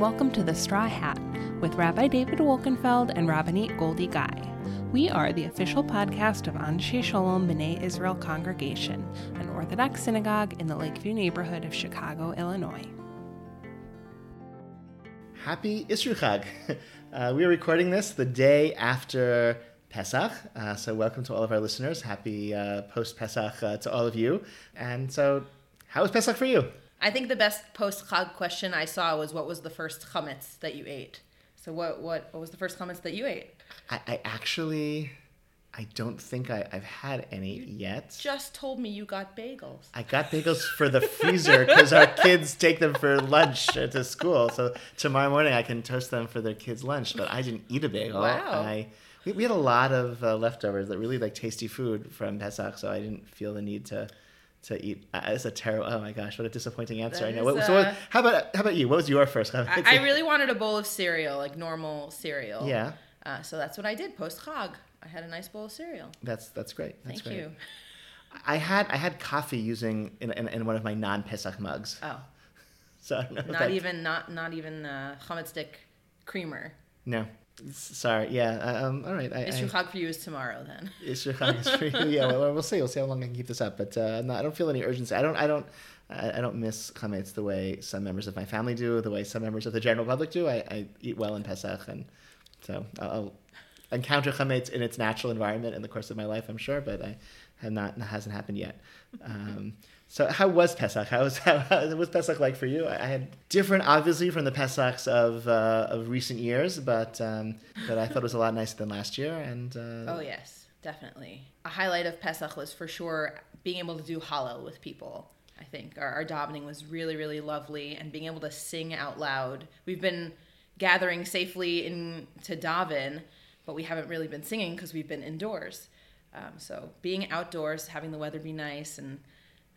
welcome to The Straw Hat with Rabbi David Wolkenfeld and Rabbanit Goldie Guy. We are the official podcast of Anshe Shalom B'nai Israel Congregation, an Orthodox synagogue in the Lakeview neighborhood of Chicago, Illinois. Happy Chag. Uh, we are recording this the day after Pesach. Uh, so, welcome to all of our listeners. Happy uh, post Pesach uh, to all of you. And so, how was Pesach for you? I think the best post Chag question I saw was what was the first chametz that you ate? So, what, what, what was the first chametz that you ate? I, I actually, I don't think I, I've had any yet. Just told me you got bagels. I got bagels for the freezer because our kids take them for lunch to school. So tomorrow morning I can toast them for their kids' lunch. But I didn't eat a bagel. Wow. I we, we had a lot of uh, leftovers that really like tasty food from Pesach, so I didn't feel the need to to eat. It's a terrible. Oh my gosh, what a disappointing answer! That I know. What, so what, how about how about you? What was your first? I, I really wanted a bowl of cereal, like normal cereal. yeah. Uh, so that's what I did post Chag. I had a nice bowl of cereal. That's that's great. That's Thank great. you. I had I had coffee using in, in, in one of my non Pesach mugs. Oh, So I don't know not even not not even uh, chametzdik creamer. No. Sorry. Yeah. um, all right. I, It's I, for you is tomorrow then. Chag is for you. Yeah, well, we'll see. We'll see how long I can keep this up. But uh, I'm I don't feel any urgency. I don't. I don't. I don't miss chametz the way some members of my family do, the way some members of the general public do. I, I eat well in Pesach, and so I'll, I'll encounter chametz in its natural environment in the course of my life. I'm sure, but I have not. It hasn't happened yet. Um, so how was Pesach? How was how, how was Pesach like for you? I I had different, obviously, from the Pesachs of uh, of recent years, but um, but I thought it was a lot nicer than last year. And uh, Oh yes, definitely. A highlight of Pesach was for sure being able to do Hallel with people. I think our, our davening was really, really lovely, and being able to sing out loud. We've been gathering safely in to daven, but we haven't really been singing because we've been indoors. Um, so being outdoors, having the weather be nice, and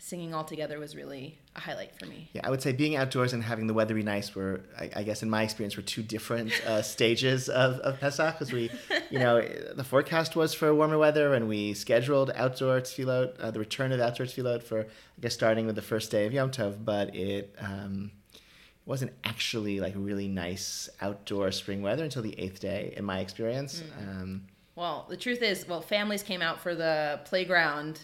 singing all together was really a highlight for me. Yeah, I would say being outdoors and having the weather be nice were, I, I guess, in my experience, were two different uh, stages of, of Pesach because we, you know, the forecast was for warmer weather and we scheduled outdoor tefillot, uh, the return of outdoor tefillot for, I guess, starting with the first day of Yom Tov, but it um, wasn't actually like really nice outdoor spring weather until the eighth day, in my experience. Um, Well, the truth is, well, families came out for the playground.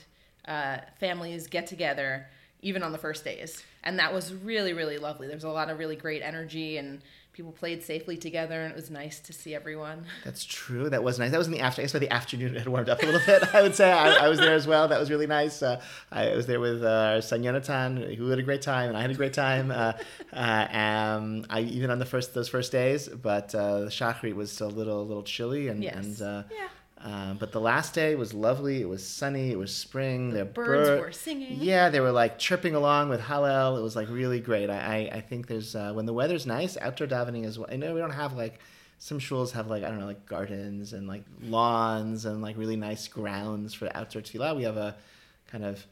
Uh, families get together even on the first days, and that was really, really lovely. There was a lot of really great energy, and people played safely together, and it was nice to see everyone. That's true. That was nice. That was in the after. I guess by the afternoon it had warmed up a little bit. I would say I, I was there as well. That was really nice. Uh, I was there with uh, Yonatan, who had a great time, and I had a great time. Uh, uh, um, I even on the first those first days, but uh, the shachrit was still a little a little chilly, and Yes. and. Uh, Yeah. Um, but the last day was lovely. It was sunny. It was spring. The birds were singing. Yeah, they were like chirping along with Hallel. It was like really great. I, I, I think there's uh, when the weather's nice, outdoor davening is, well. I know we don't have like some shuls have like I don't know like gardens and like lawns and like really nice grounds for outdoor tefillah. We have a kind of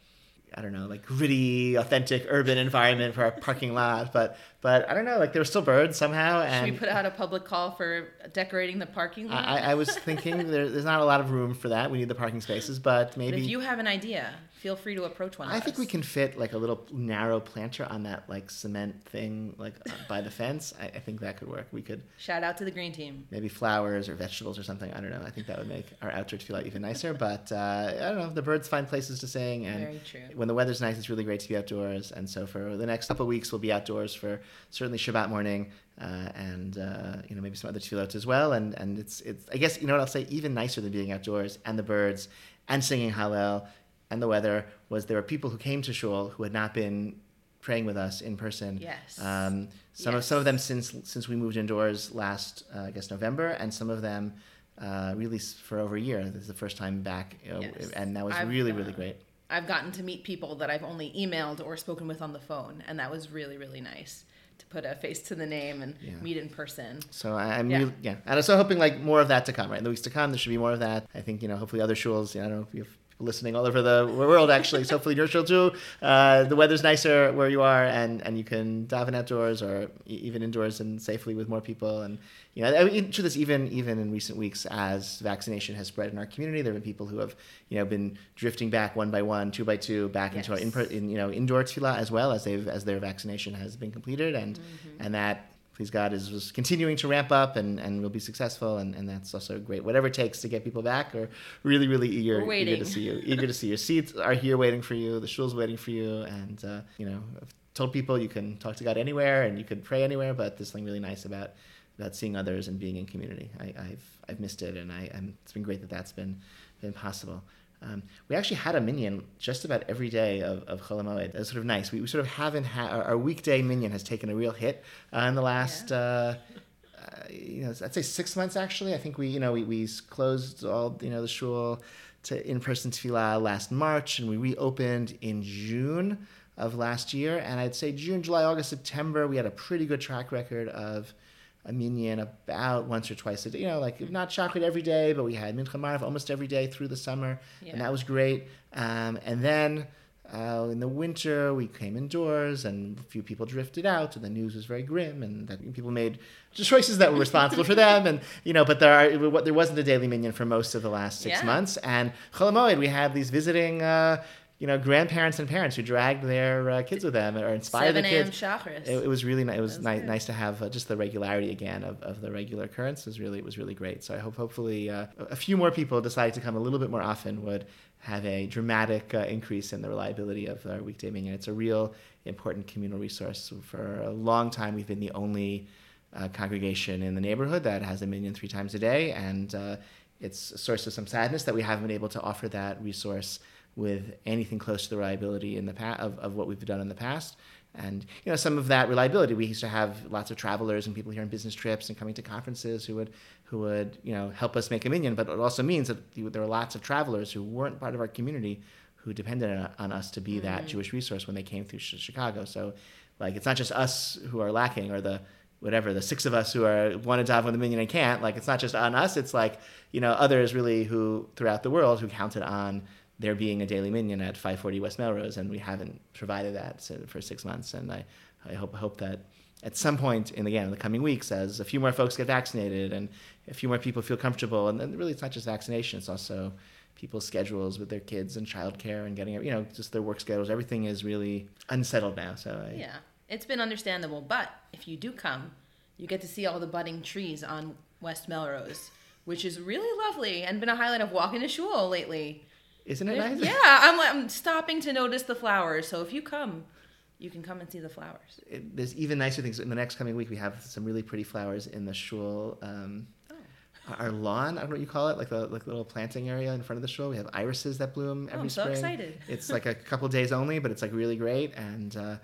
I don't know like gritty, authentic urban environment for our parking lot. But but I don't know like there were still birds somehow. Should And we put out a public call for decorating the parking lot? I, I was thinking there, there's not a lot of room for that. We need the parking spaces, but but maybe if you have an idea, feel free to approach one. I think us. we can fit like a little narrow planter on that like cement thing like uh, by the fence. I, I think that could work. We could Shout out to the green team. maybe flowers or vegetables or something. I don't know. I think that would make our outdoor feel even nicer. But uh, I don't know. The birds find places to sing, and Very true. when the weather's nice, it's really great to be outdoors. And so for the next couple of weeks, we'll be outdoors for certainly Shabbat morning. Uh, and uh, you know maybe some other tefillot as well, and and it's it's I guess you know what I'll say even nicer than being outdoors and the birds and singing Hallel and the weather was there were people who came to shul who had not been praying with us in person. Yes. Um, some of some of them since since we moved indoors last uh, I guess November, and some of them uh, really for over a year. This is the first time back, Yes. and that was I've, really uh, really great. I've gotten to meet people that I've only emailed or spoken with on the phone, and that was really, really nice to put a face to the name and Yeah. meet in person. So I'm Yeah. really, yeah, and I'm so hoping like more of that to come. Right, in the weeks to come, there should be more of that. I think you know, hopefully other shuls. You know, I don't know if you have people listening all over the world actually. so hopefully your shul too. Uh, the weather's nicer where you are, and and you can daven outdoors or even indoors and safely with more people. And you know, I mean, to this even even in recent weeks as vaccination has spread in our community, there have been people who have you know been drifting back one by one, two by two, back into our in, in you know indoor tefillah as well as they've as their vaccination has been completed, and and that please God, is, is continuing to ramp up and, and will be successful. And, and that's also great. Whatever it takes to get people back, or really, really eager, eager to see you. Eager to see your seats are here waiting for you. The shul's waiting for you. And, uh, you know, I've told people you can talk to God anywhere and you can pray anywhere, but there's something really nice about about seeing others and being in community. I, I've I've missed it, and I, I'm, it's been great that that's been been possible. Um, we actually had a minyan just about every day of, of Chol Hamoed. That's sort of nice. We, we sort of haven't had our, our weekday minion has taken a real hit uh, in the last. Uh, uh, you know, I'd say six months actually. I think we, you know, we, we closed all, you know, the shul to in-person tefillah last March, and we reopened in June of last year. And I'd say June, July, August, September, we had a pretty good track record of a minyan about once or twice a day. You know, like not chocolate every day, but we had mincha maariv almost every day through the summer, Yeah. and that was great. Um, and then uh, in the winter, we came indoors, and a few people drifted out, and the news was very grim, and that people made choices that were responsible for them, and you know. But there are there wasn't a daily minyan for most of the last six Yeah. months, and Chol Hamoed, we had these visiting. Uh, you know, grandparents and parents who dragged their uh, kids with them or inspired the kids. It, it was really nice. It was nice, nice to have uh, just the regularity again of, of the regular occurrence. Was really it was really great. So I hope hopefully uh, a few more people decide to come a little bit more often would have a dramatic uh, increase in the reliability of our weekday minyan. It's a real important communal resource. For a long time, we've been the only uh, congregation in the neighborhood that has a minyan three times a day, and uh, it's a source of some sadness that we haven't been able to offer that resource with anything close to the reliability in the pa- of, of what we've done in the past. And you know, some of that reliability, we used to have lots of travelers and people here on business trips and coming to conferences who would who would you know help us make a minyan. But it also means that there were lots of travelers who weren't part of our community who depended on, on us to be that mm-hmm. Jewish resource when they came through Ch- Chicago. So, like, it's not just us who are lacking or the whatever the six of us who are want to daven with the minyan and can't. Like, it's not just on us. It's like you know others really who throughout the world who counted on there being a daily minyan at 540 West Melrose, and we haven't provided that for six months. And I, I hope hope that at some point in again in the coming weeks, as a few more folks get vaccinated and a few more people feel comfortable, and then really it's not just vaccination; it's also people's schedules with their kids and childcare and getting you know just their work schedules. Everything is really unsettled now. So I, Yeah, it's been understandable. But if you do come, you get to see all the budding trees on West Melrose, which is really lovely and been a highlight of walking to shul lately. Isn't it nice? Yeah, I'm, I'm stopping to notice the flowers. So if you come, you can come and see the flowers. it, there's even nicer things in the next coming week. We have some really pretty flowers in the shul. Um, Oh. Our lawn, I don't know what you call it, like the like little planting area in front of the shul. We have irises that bloom Oh, every I'm so spring. excited. It's like a couple days only, but it's like really great. And uh,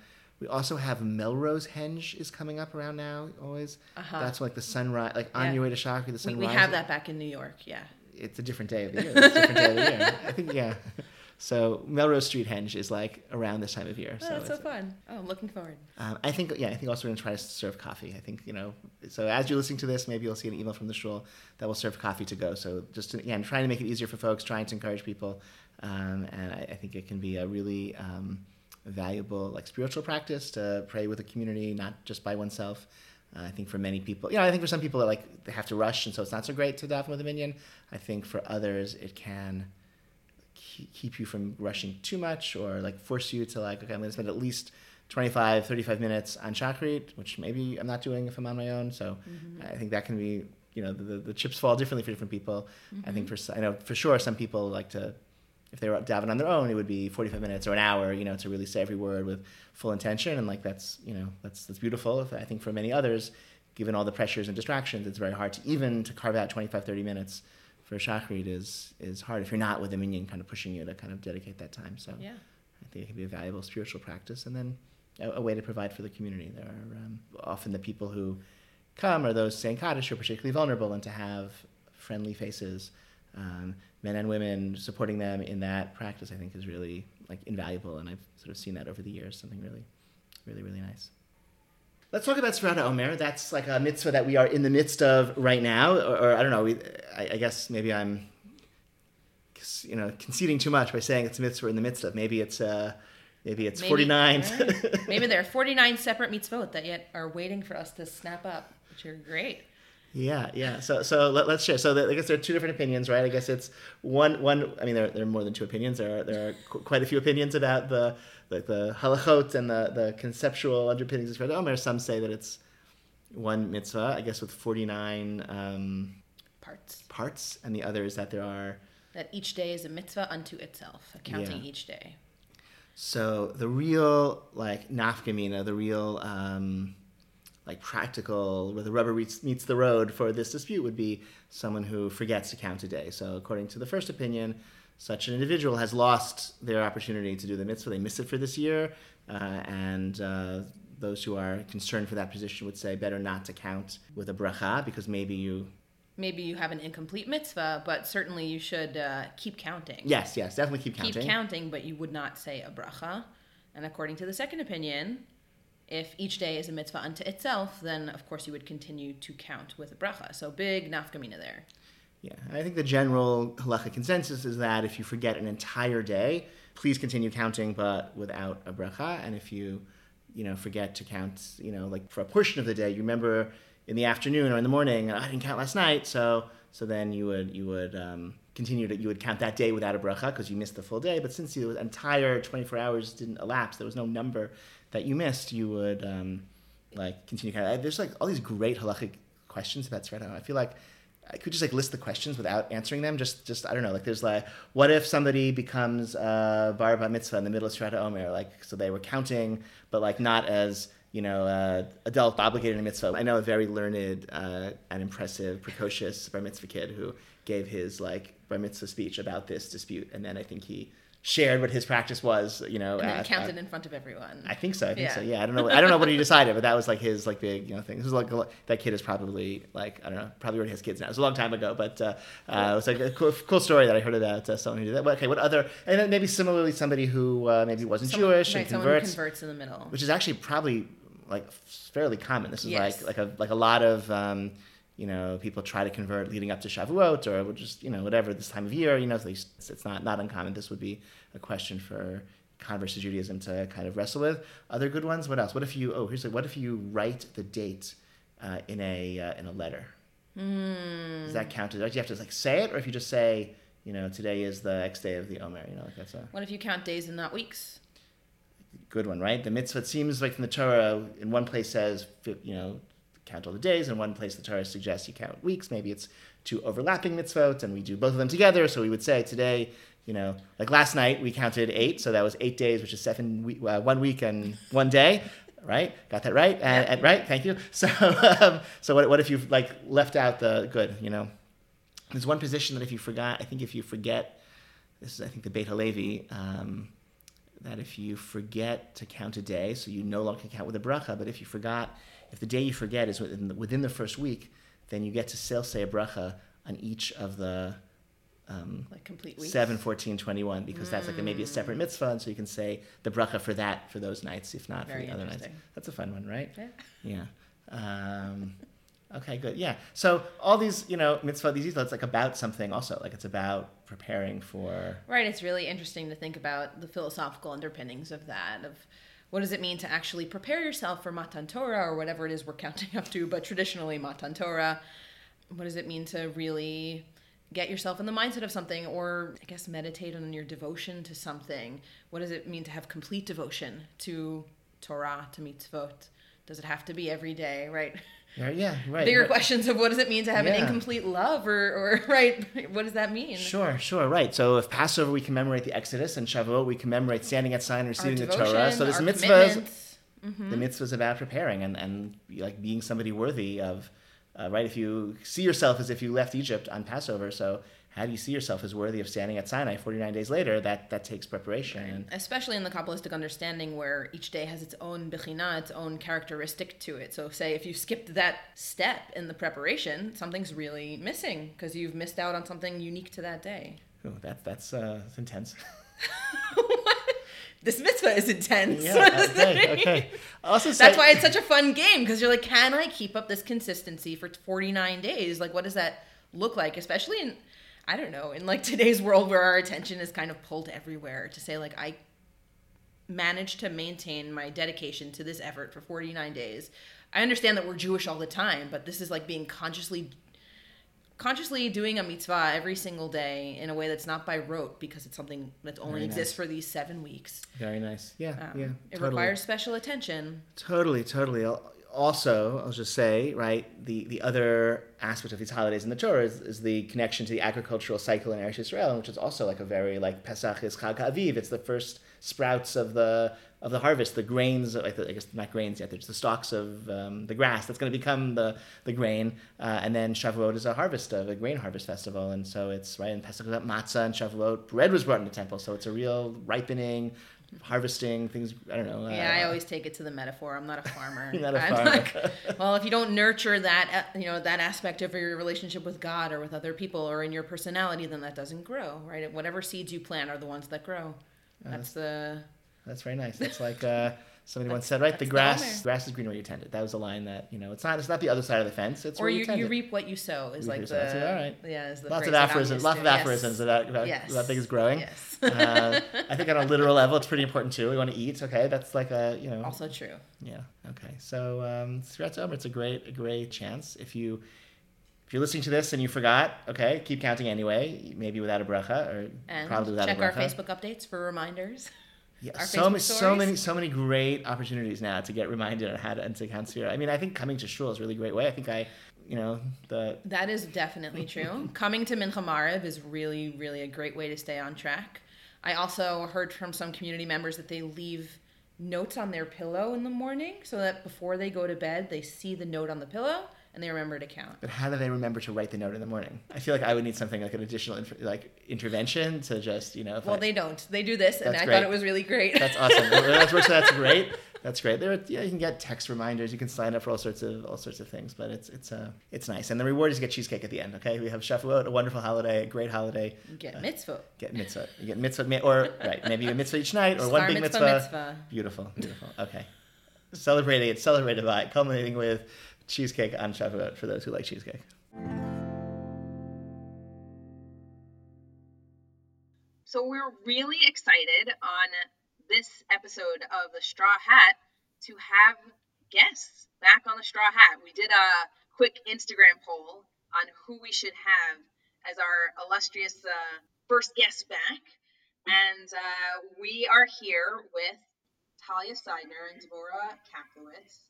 we also have Melrose Henge is coming up around now. Always, Uh-huh. that's like the sunrise, like on Yeah. your way to Shacharit, the We, sunrise. we have that back in New York. Yeah. It's a different day of the year. It's a different day of the year. I think yeah. So Melrose Street Henge is like around this time of year. Oh, that's so fun. Oh, I'm looking forward. um, I think, yeah, I think also we're going to try to serve coffee. I think, you know, so as you're listening to this, maybe you'll see an email from the shul that will serve coffee to go. So just, to, again, trying to make it easier for folks, trying to encourage people. Um, and I, I think it can be a really um, valuable, like, spiritual practice to pray with a community, not just by oneself. Uh, I think for many people, you know, I think for some people that like they have to rush, and so it's not so great to daven with a minyan. I think for others, it can keep you from rushing too much or like force you to like okay i'm going to spend at least 25 35 minutes on shacharit which maybe i'm not doing if i'm on my own. So i think that can be you know the, the, chips fall differently for different people. I think for i know for sure some people like to if they were davening on their own it would be 45 minutes or an hour you know to really say every word with full intention and like that's you know that's that's beautiful i think for many others given all the pressures and distractions it's very hard to even to carve out 25 30 minutes for shachrit is is hard if you're not with a minyan kind of pushing you to kind of dedicate that time. So Yeah. I think it can be a valuable spiritual practice, and then a, a way to provide for the community. There are um, often the people who come are those saying Kaddish who are particularly vulnerable, and to have friendly faces, um, men and women supporting them in that practice, I think is really like invaluable, and I've sort of seen that over the years. Something really, really, really nice. Let's talk about Sefirat HaOmer. That's like a mitzvah that we are in the midst of right now, or, or I don't know. We, I, I guess maybe I'm, you know, conceding too much by saying it's a mitzvah we're in the midst of. Maybe it's uh, maybe it's Maybe- 49. right. Maybe there are 49 separate mitzvot that yet are waiting for us to snap up, which are great. Yeah, yeah. So, so let, us share. So, the, I guess there are two different opinions, right? I guess it's one, one. I mean, there, there are more than two opinions. There are there are qu- quite a few opinions about the like the halachot and the, the conceptual underpinnings of Sfirat Omer. Some say that it's one mitzvah, I guess, with 49 um, Parts. parts, and the other is that there are. That each day is a mitzvah unto itself, accounting Yeah. each day. So the real like nafkamina, the real um, like practical where the rubber meets, the road for this dispute would be someone who forgets to count a day. So according to the first opinion, such an individual has lost their opportunity to do the mitzvah. They miss it for this year, uh, and uh, those who are concerned for that position would say better not to count with a bracha because maybe you. Maybe you have an incomplete mitzvah, but certainly you should uh, keep counting. Yes, yes, definitely keep counting. Keep counting, but you would not say a bracha. And according to the second opinion, if each day is a mitzvah unto itself, then of course you would continue to count with a bracha. So big nafkamina there. Yeah, I think the general halacha consensus is that if you forget an entire day, please continue counting, but without a bracha. And if you, you know, forget to count, you know, like for a portion of the day, you remember in the afternoon or in the morning, I didn't count last night, so so then you would you would um, continue to you would count that day without a bracha because you missed the full day. But since the entire 24 hours didn't elapse, there was no number that you missed, you would um, like continue. There's like all these great halachic questions about Tzveta. I feel like I could just like list the questions without answering them. Just, just I don't know. Like, there's like, what if somebody becomes uh, bar mitzvah in the middle of Sefirat HaOmer? Like, so they were counting, but like not as you know, uh, adult obligated in a mitzvah. I know a very learned uh, and impressive, precocious bar mitzvah kid who gave his like bar mitzvah speech about this dispute, and then I think he shared what his practice was. You know, And at- counted at- in front of everyone. I think so. I think Yeah. so. Yeah, I don't know. I don't know what he decided, but that was like his like big you know thing. This was like a that kid is probably like I don't know, probably already has kids now. It was a long time ago, but uh, uh, it was like a cool, cool story that I heard about uh, someone who did that. Well, okay, what other? And then maybe similarly somebody who uh, maybe wasn't Someone- Jewish right, and someone converts, converts in the middle. which is actually probably like fairly common. This is Yes. like like a like a lot of. Um, you know, people try to convert leading up to Shavuot or just you know whatever this time of year. You know, it's not not uncommon. This would be a question for converts to Judaism to kind of wrestle with. Other good ones. What else? What if you? Oh, here's what if you write the date uh, in a uh, in a letter? Hmm. Does that count? Do you have to like say it, or if you just say, you know, today is the X day of the Omer? You know, like that's a What if you count days and not weeks? good one, right? The mitzvah it seems like from the Torah, in one place says, you know, count all the days, in one place the Torah suggests you count weeks. Maybe it's two overlapping mitzvot, and we do both of them together. So we would say today, you know, like last night we counted eight, so that was eight days, which is seven we- uh, one week and one day. Right, got that right, and, and right. Thank you. So, um, so what, what if you've like left out the good? You know, there's one position that if you forgot, I think if you forget, this is I think the Beit Halevi, um, that if you forget to count a day, so you no longer can count with a bracha, but if you forgot, if the day you forget is within the, within the first week, then you get to still say a bracha on each of the um, Like complete weeks? 7, 14, 21, because that's like a, maybe a separate mitzvah, and so you can say the bracha for that, for those nights, if not Very for the other nights. That's a fun one, right? Yeah. Yeah. Um, okay, good. Yeah. So all these, you know, mitzvah, these it's like about something also. Like it's about preparing for. Right. It's really interesting to think about the philosophical underpinnings of that. Of what does it mean to actually prepare yourself for Matan Torah or whatever it is we're counting up to, but traditionally Matan Torah. What does it mean to really get yourself in the mindset of something or I guess meditate on your devotion to something? What does it mean to have complete devotion to Torah, to mitzvot? Does it have to be every day, right? Yeah, yeah right. Bigger right. questions of what does it mean to have an incomplete love or, or right? What does that mean? Sure, sure, right. So if Passover we commemorate the Exodus, and Shavuot we commemorate standing at Sinai receiving the Torah. So this our mitzvahs, commitments. the mitzvahs about preparing and and like being somebody worthy of, uh, right? If you see yourself as if you left Egypt on Passover, so how do you see yourself as worthy of standing at Sinai 49 days later? That that takes preparation. And especially in the Kabbalistic understanding where each day has its own bechina, its own characteristic to it. So, say if you skipped that step in the preparation, something's really missing because you've missed out on something unique to that day. ooh, that's that's uh, that's intense. this mitzvah is intense. yeah. Okay. Okay. Also, say, That's why it's such a fun game because you're like, can I keep up this consistency for 49 days? Like, what does that look like? Especially in, I don't know, in like today's world where our attention is kind of pulled everywhere to say, like, I managed to maintain my dedication to this effort for 49 days. I understand that we're Jewish all the time, but this is like being consciously consciously doing a mitzvah every single day in a way that's not by rote because it's something that only Very nice. exists for these seven weeks. Very nice. Yeah. Um, yeah. It totally. requires special attention. Totally, totally. Al- also, I'll just say, right, the, the other aspect of these holidays in the Torah is, is the connection to the agricultural cycle in Eretz Yisrael, which is also like a very like Pesach is Chag Aviv. It's the first sprouts of the of the harvest, the grains, like the, I guess not grains yet. There's the stalks of um, the grass that's going to become the the grain, uh, and then Shavuot is a harvest of a grain harvest festival, and so it's right. And Pesach is matzah, and Shavuot bread was brought in the temple, so it's a real ripening, harvesting things. I don't know. Yeah, uh, I always take it to the metaphor. I'm not a farmer. Not a I'm farmer. like, well, if you don't nurture that, uh, you know, that aspect of your relationship with God or with other people or in your personality, then that doesn't grow, right? Whatever seeds you plant are the ones that grow. That's the That's very nice. That's like uh, somebody once said, right? The that's the grass, grass is green where you tend it. That was a line that you know. It's not. It's not the other side of the fence. It's or where you, you, you reap what you sow is Reap like the sow. All right. yeah is the Lots of aphorisms. Lots of Yes. aphorisms that that, that, Yes. that thing is growing. Yes. uh, I think on a literal level, it's pretty important too. We want to eat. Okay, that's like a you know. also true. Yeah. Okay. So um, Sfirat Omer, it's a great, a great chance. If you, if you're listening to this and you forgot, okay, keep counting anyway. Maybe without a bracha, or And probably without check our. Facebook updates for reminders. Yeah, so many, so many, so many great opportunities now to get reminded on how to and to. I mean, I think coming to shul is a really great way. I think I, you know, the That is definitely true. Coming to Mincha Maariv is really, really a great way to stay on track. I also heard from some community members that they leave notes on their pillow in the morning so that before they go to bed, they see the note on the pillow and they remember to count. But how do they remember to write the note in the morning? I feel like I would need something like an additional inf- like intervention to just you know. Well, I- they don't. They do this, and I great. thought it was really great. that's awesome. that's, that's, great. That's great. There, are, yeah, you can get text reminders. You can sign up for all sorts of all sorts of things. But it's it's uh it's nice. And the reward is you get cheesecake at the end. Okay, we have Shavuot, a wonderful holiday, a great holiday. Get mitzvah. Get mitzvah. You get mitzvah, or right, maybe a mitzvah each night, or one big mitzvah, mitzvah. mitzvah. Beautiful, beautiful. Okay, celebrating it, celebrated by culminating with cheesecake on Shavuot for those who like cheesecake. So we're really excited on this episode of the Straw Hat to have guests back on the Straw Hat. We did a quick Instagram poll on who we should have as our illustrious uh, first guest back, and uh, we are here with Talia Seidner and Devorah Kaplowitz,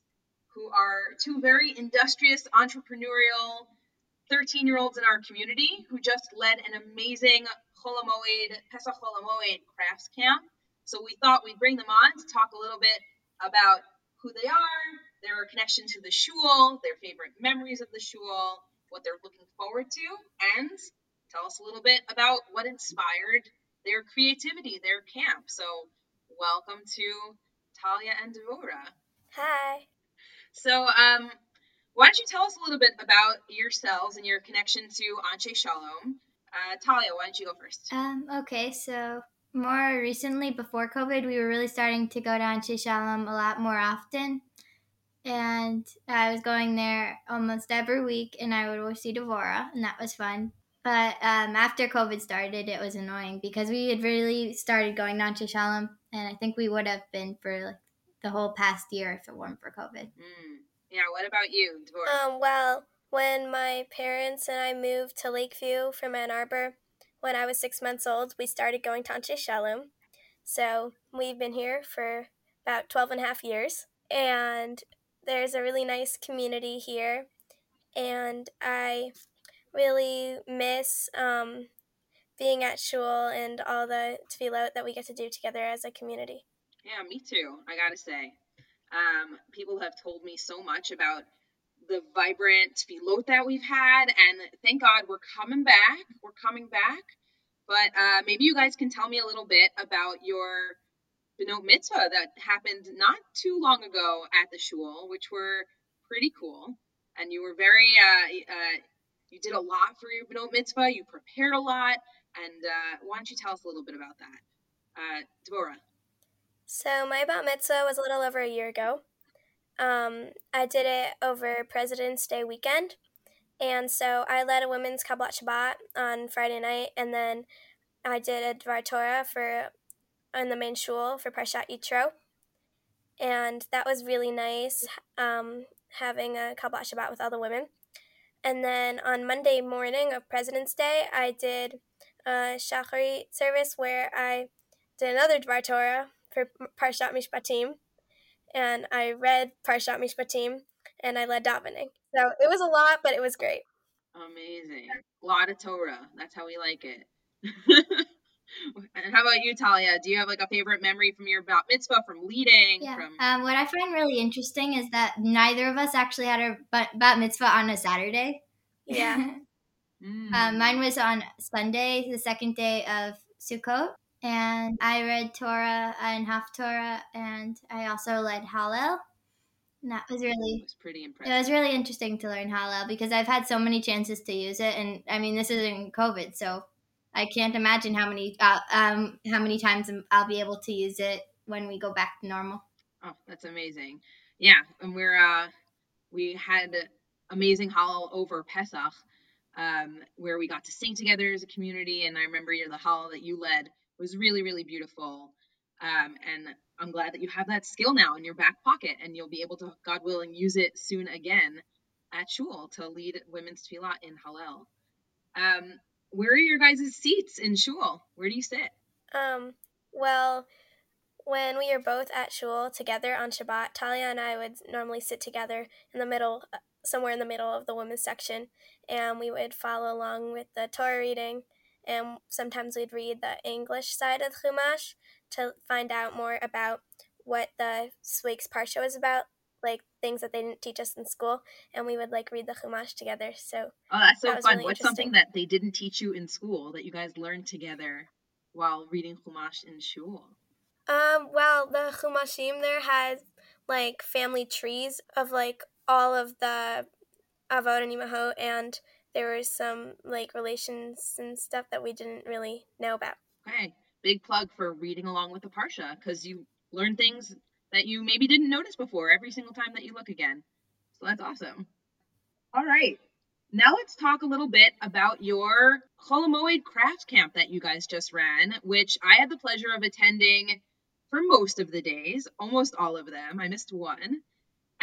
who are two very industrious, entrepreneurial 13 year olds in our community who just led an amazing Chol Hamoed, Pesach Chol Hamoed crafts camp. So we thought we'd bring them on to talk a little bit about who they are, their connection to the shul, their favorite memories of the shul, what they're looking forward to, and tell us a little bit about what inspired their creativity, their camp. So welcome to Talia and Devorah. Hi. So, um, why don't you tell us a little bit about yourselves and your connection to Anshe Shalom? Uh, Talia, why don't you go first? Um, okay, so more recently, before COVID, we were really starting to go to Anshe Shalom a lot more often. And I was going there almost every week, and I would always see Devorah, and that was fun. But um, after COVID started, it was annoying because we had really started going to Anshe Shalom, and I think we would have been for like the whole past year if it weren't for COVID. Mm. Yeah, what about you, Devorah? Um, well, when my parents and I moved to Lakeview from Ann Arbor when I was six months old, we started going to Anshe Shalom. So we've been here for about 12 and a half years. And there's a really nice community here. And I really miss um, being at shul and all the tefillot that we get to do together as a community. Yeah, me too. I gotta say, um, people have told me so much about the vibrant tefillot that we've had, and thank God we're coming back. We're coming back. But uh, maybe you guys can tell me a little bit about your Benot Mitzvah that happened not too long ago at the shul, which were pretty cool. And you were very, uh, uh, you did a lot for your Benot Mitzvah. You prepared a lot. And uh, why don't you tell us a little bit about that? Uh, Deborah. So my bat mitzvah was a little over a year ago. Um, I did it over President's Day weekend, and so I led a women's Kabbalat Shabbat on Friday night, and then I did a Dvar Torah for in the main shul for Parshat Yitro, and that was really nice. Um, having a Kabbalat Shabbat with all the women, and then on Monday morning of President's Day, I did a Shacharit service where I did another Dvar Torah for Parshat Mishpatim, and I read Parshat Mishpatim and I led davening. So it was a lot, but it was great. Amazing. A lot of Torah. That's how we like it. and how about you, Talia? Do you have like a favorite memory from your bat mitzvah, from leading? Yeah. From Um, what I find really interesting is that neither of us actually had our bat, bat mitzvah on a Saturday. Yeah. Mm. um, mine was on Sunday, the second day of Sukkot. And I read Torah and Haftorah, and I also led Hallel. And that was really it was pretty impressive. It was really interesting to learn Hallel because I've had so many chances to use it, and I mean this is in COVID, so I can't imagine how many uh, um how many times I'll be able to use it when we go back to normal. Oh, that's amazing. Yeah, and we're uh we had amazing Hallel over Pesach, um, where we got to sing together as a community, and I remember the Hallel that you led was really, really beautiful. Um, and I'm glad that you have that skill now in your back pocket, and you'll be able to, God willing, use it soon again at Shul to lead women's tefillah in Hallel. Um, where are your guys' seats in Shul? Where do you sit? Um, well, when we are both at shul together on Shabbat, Talia and I would normally sit together in the middle, uh, somewhere in the middle of the women's section, and we would follow along with the Torah reading, and sometimes we'd read the English side of the Chumash to find out more about what the week's parsha was about, like things that they didn't teach us in school, and we would like read the Chumash together. So Oh, that's so That was fun. really What's something that they didn't teach you in school that you guys learned together while reading Chumash in shul? Um, well, the Chumashim there has like family trees of like all of the Avot and Imahot, and there was some like relations and stuff that we didn't really know about. Okay, big plug for reading along with the Parsha because you learn things that you maybe didn't notice before every single time that you look again. So that's awesome. All right, now let's talk a little bit about your Chol Hamoed craft camp that you guys just ran, which I had the pleasure of attending for most of the days, almost all of them. I missed one.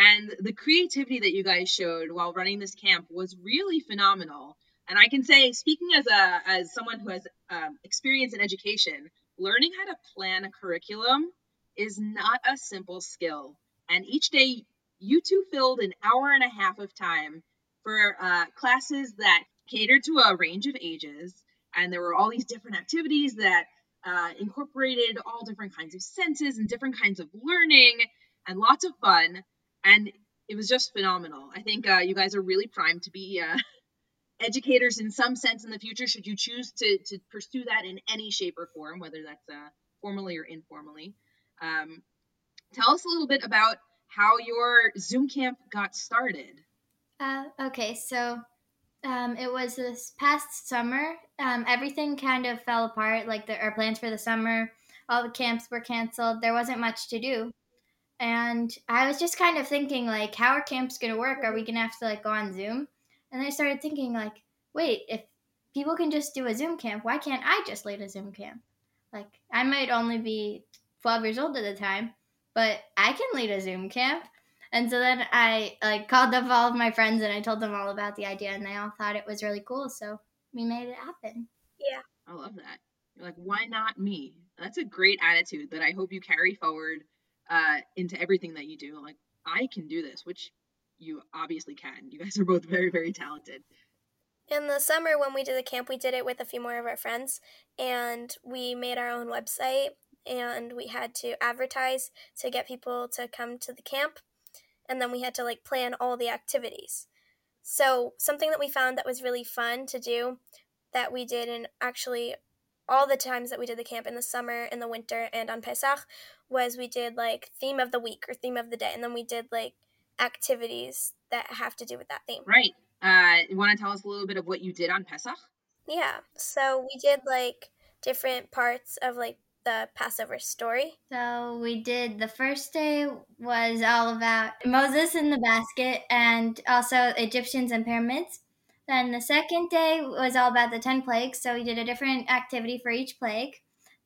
And the creativity that you guys showed while running this camp was really phenomenal. And I can say, speaking as a as someone who has um, experience in education, learning how to plan a curriculum is not a simple skill. And each day, you two filled an hour and a half of time for uh, classes that catered to a range of ages, and there were all these different activities that uh, incorporated all different kinds of senses and different kinds of learning, and lots of fun. And it was just phenomenal. I think uh, you guys are really primed to be uh, educators in some sense in the future, should you choose to to pursue that in any shape or form, whether that's uh, formally or informally. Um, tell us a little bit about how your Zoom camp got started. Uh, okay, so um, it was this past summer. Um, everything kind of fell apart. Like the, our plans for the summer, all the camps were canceled. There wasn't much to do, and I was just kind of thinking, like, how are camps gonna work? Are we gonna have to like go on Zoom? And I started thinking, like, wait, if people can just do a Zoom camp, why can't I just lead a Zoom camp? Like, I might only be 12 years old at the time, but I can lead a Zoom camp. And so then I like called up all of my friends and I told them all about the idea and they all thought it was really cool. So we made it happen. Yeah. I love that. You're like, why not me? That's a great attitude that I hope you carry forward uh, into everything that you do. Like, I can do this, which you obviously can. You guys are both very, very talented. In the summer, when we did the camp, we did it with a few more of our friends, and we made our own website, and we had to advertise to get people to come to the camp, and then we had to like plan all the activities. So, something that we found that was really fun to do that we did in actually all the times that we did the camp in the summer, in the winter, and on Pesach was we did like theme of the week or theme of the day, and then we did like activities that have to do with that theme. Right. Uh, you want to tell us a little bit of what you did on Pesach? Yeah. So we did like different parts of like the Passover story. So we did the first day was all about Moses in the basket and also Egyptians and pyramids. Then the second day was all about the 10 plagues. So we did a different activity for each plague.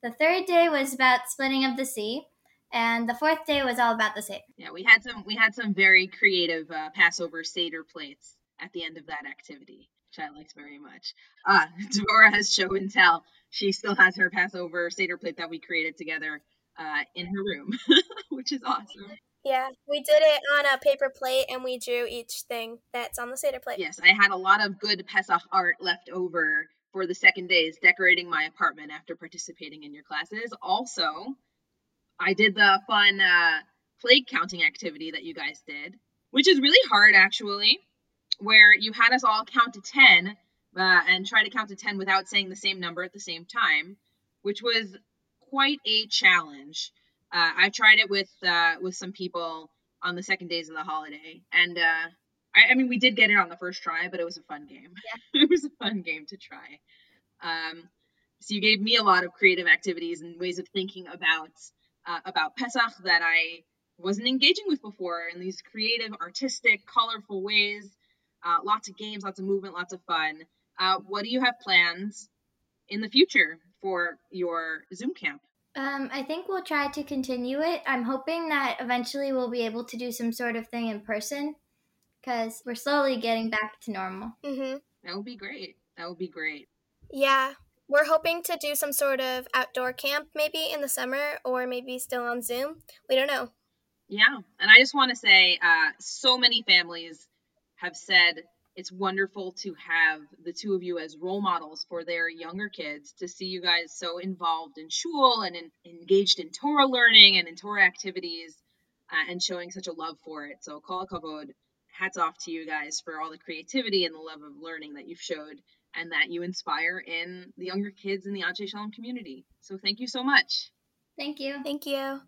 The third day was about splitting of the sea. And the fourth day was all about the Seder. Yeah, we had some we had some very creative uh, Passover Seder plates at the end of that activity, which I liked very much. Uh, Deborah has show and tell. She still has her Passover Seder plate that we created together uh, in her room, which is awesome. Yeah, we did it on a paper plate and we drew each thing that's on the Seder plate. Yes, I had a lot of good Pesach art left over for the second days decorating my apartment after participating in your classes. Also, I did the fun uh, plague counting activity that you guys did, which is really hard actually, where you had us all count to 10 uh, and try to count to 10 without saying the same number at the same time, which was quite a challenge. Uh, I tried it with uh, with some people on the second days of the holiday, and uh, I, I, mean we did get it on the first try, but it was a fun game. Yeah. it was a fun game to try. Um, so you gave me a lot of creative activities and ways of thinking about uh, about Pesach that I wasn't engaging with before in these creative, artistic, colorful ways. Uh, lots of games, lots of movement, lots of fun. Uh, what do you have plans in the future for your Zoom camp? Um, I think we'll try to continue it. I'm hoping that eventually we'll be able to do some sort of thing in person because we're slowly getting back to normal. Mm-hmm. That would be great. That would be great. Yeah, we're hoping to do some sort of outdoor camp maybe in the summer or maybe still on Zoom. We don't know. Yeah, and I just want to say uh, so many families have said it's wonderful to have the two of you as role models for their younger kids to see you guys so involved in shul and in, engaged in Torah learning and in Torah activities uh, and showing such a love for it. So kol kavod, hats off to you guys for all the creativity and the love of learning that you've showed and that you inspire in the younger kids in the Anshe Shalom community. So thank you so much. Thank you. Thank you.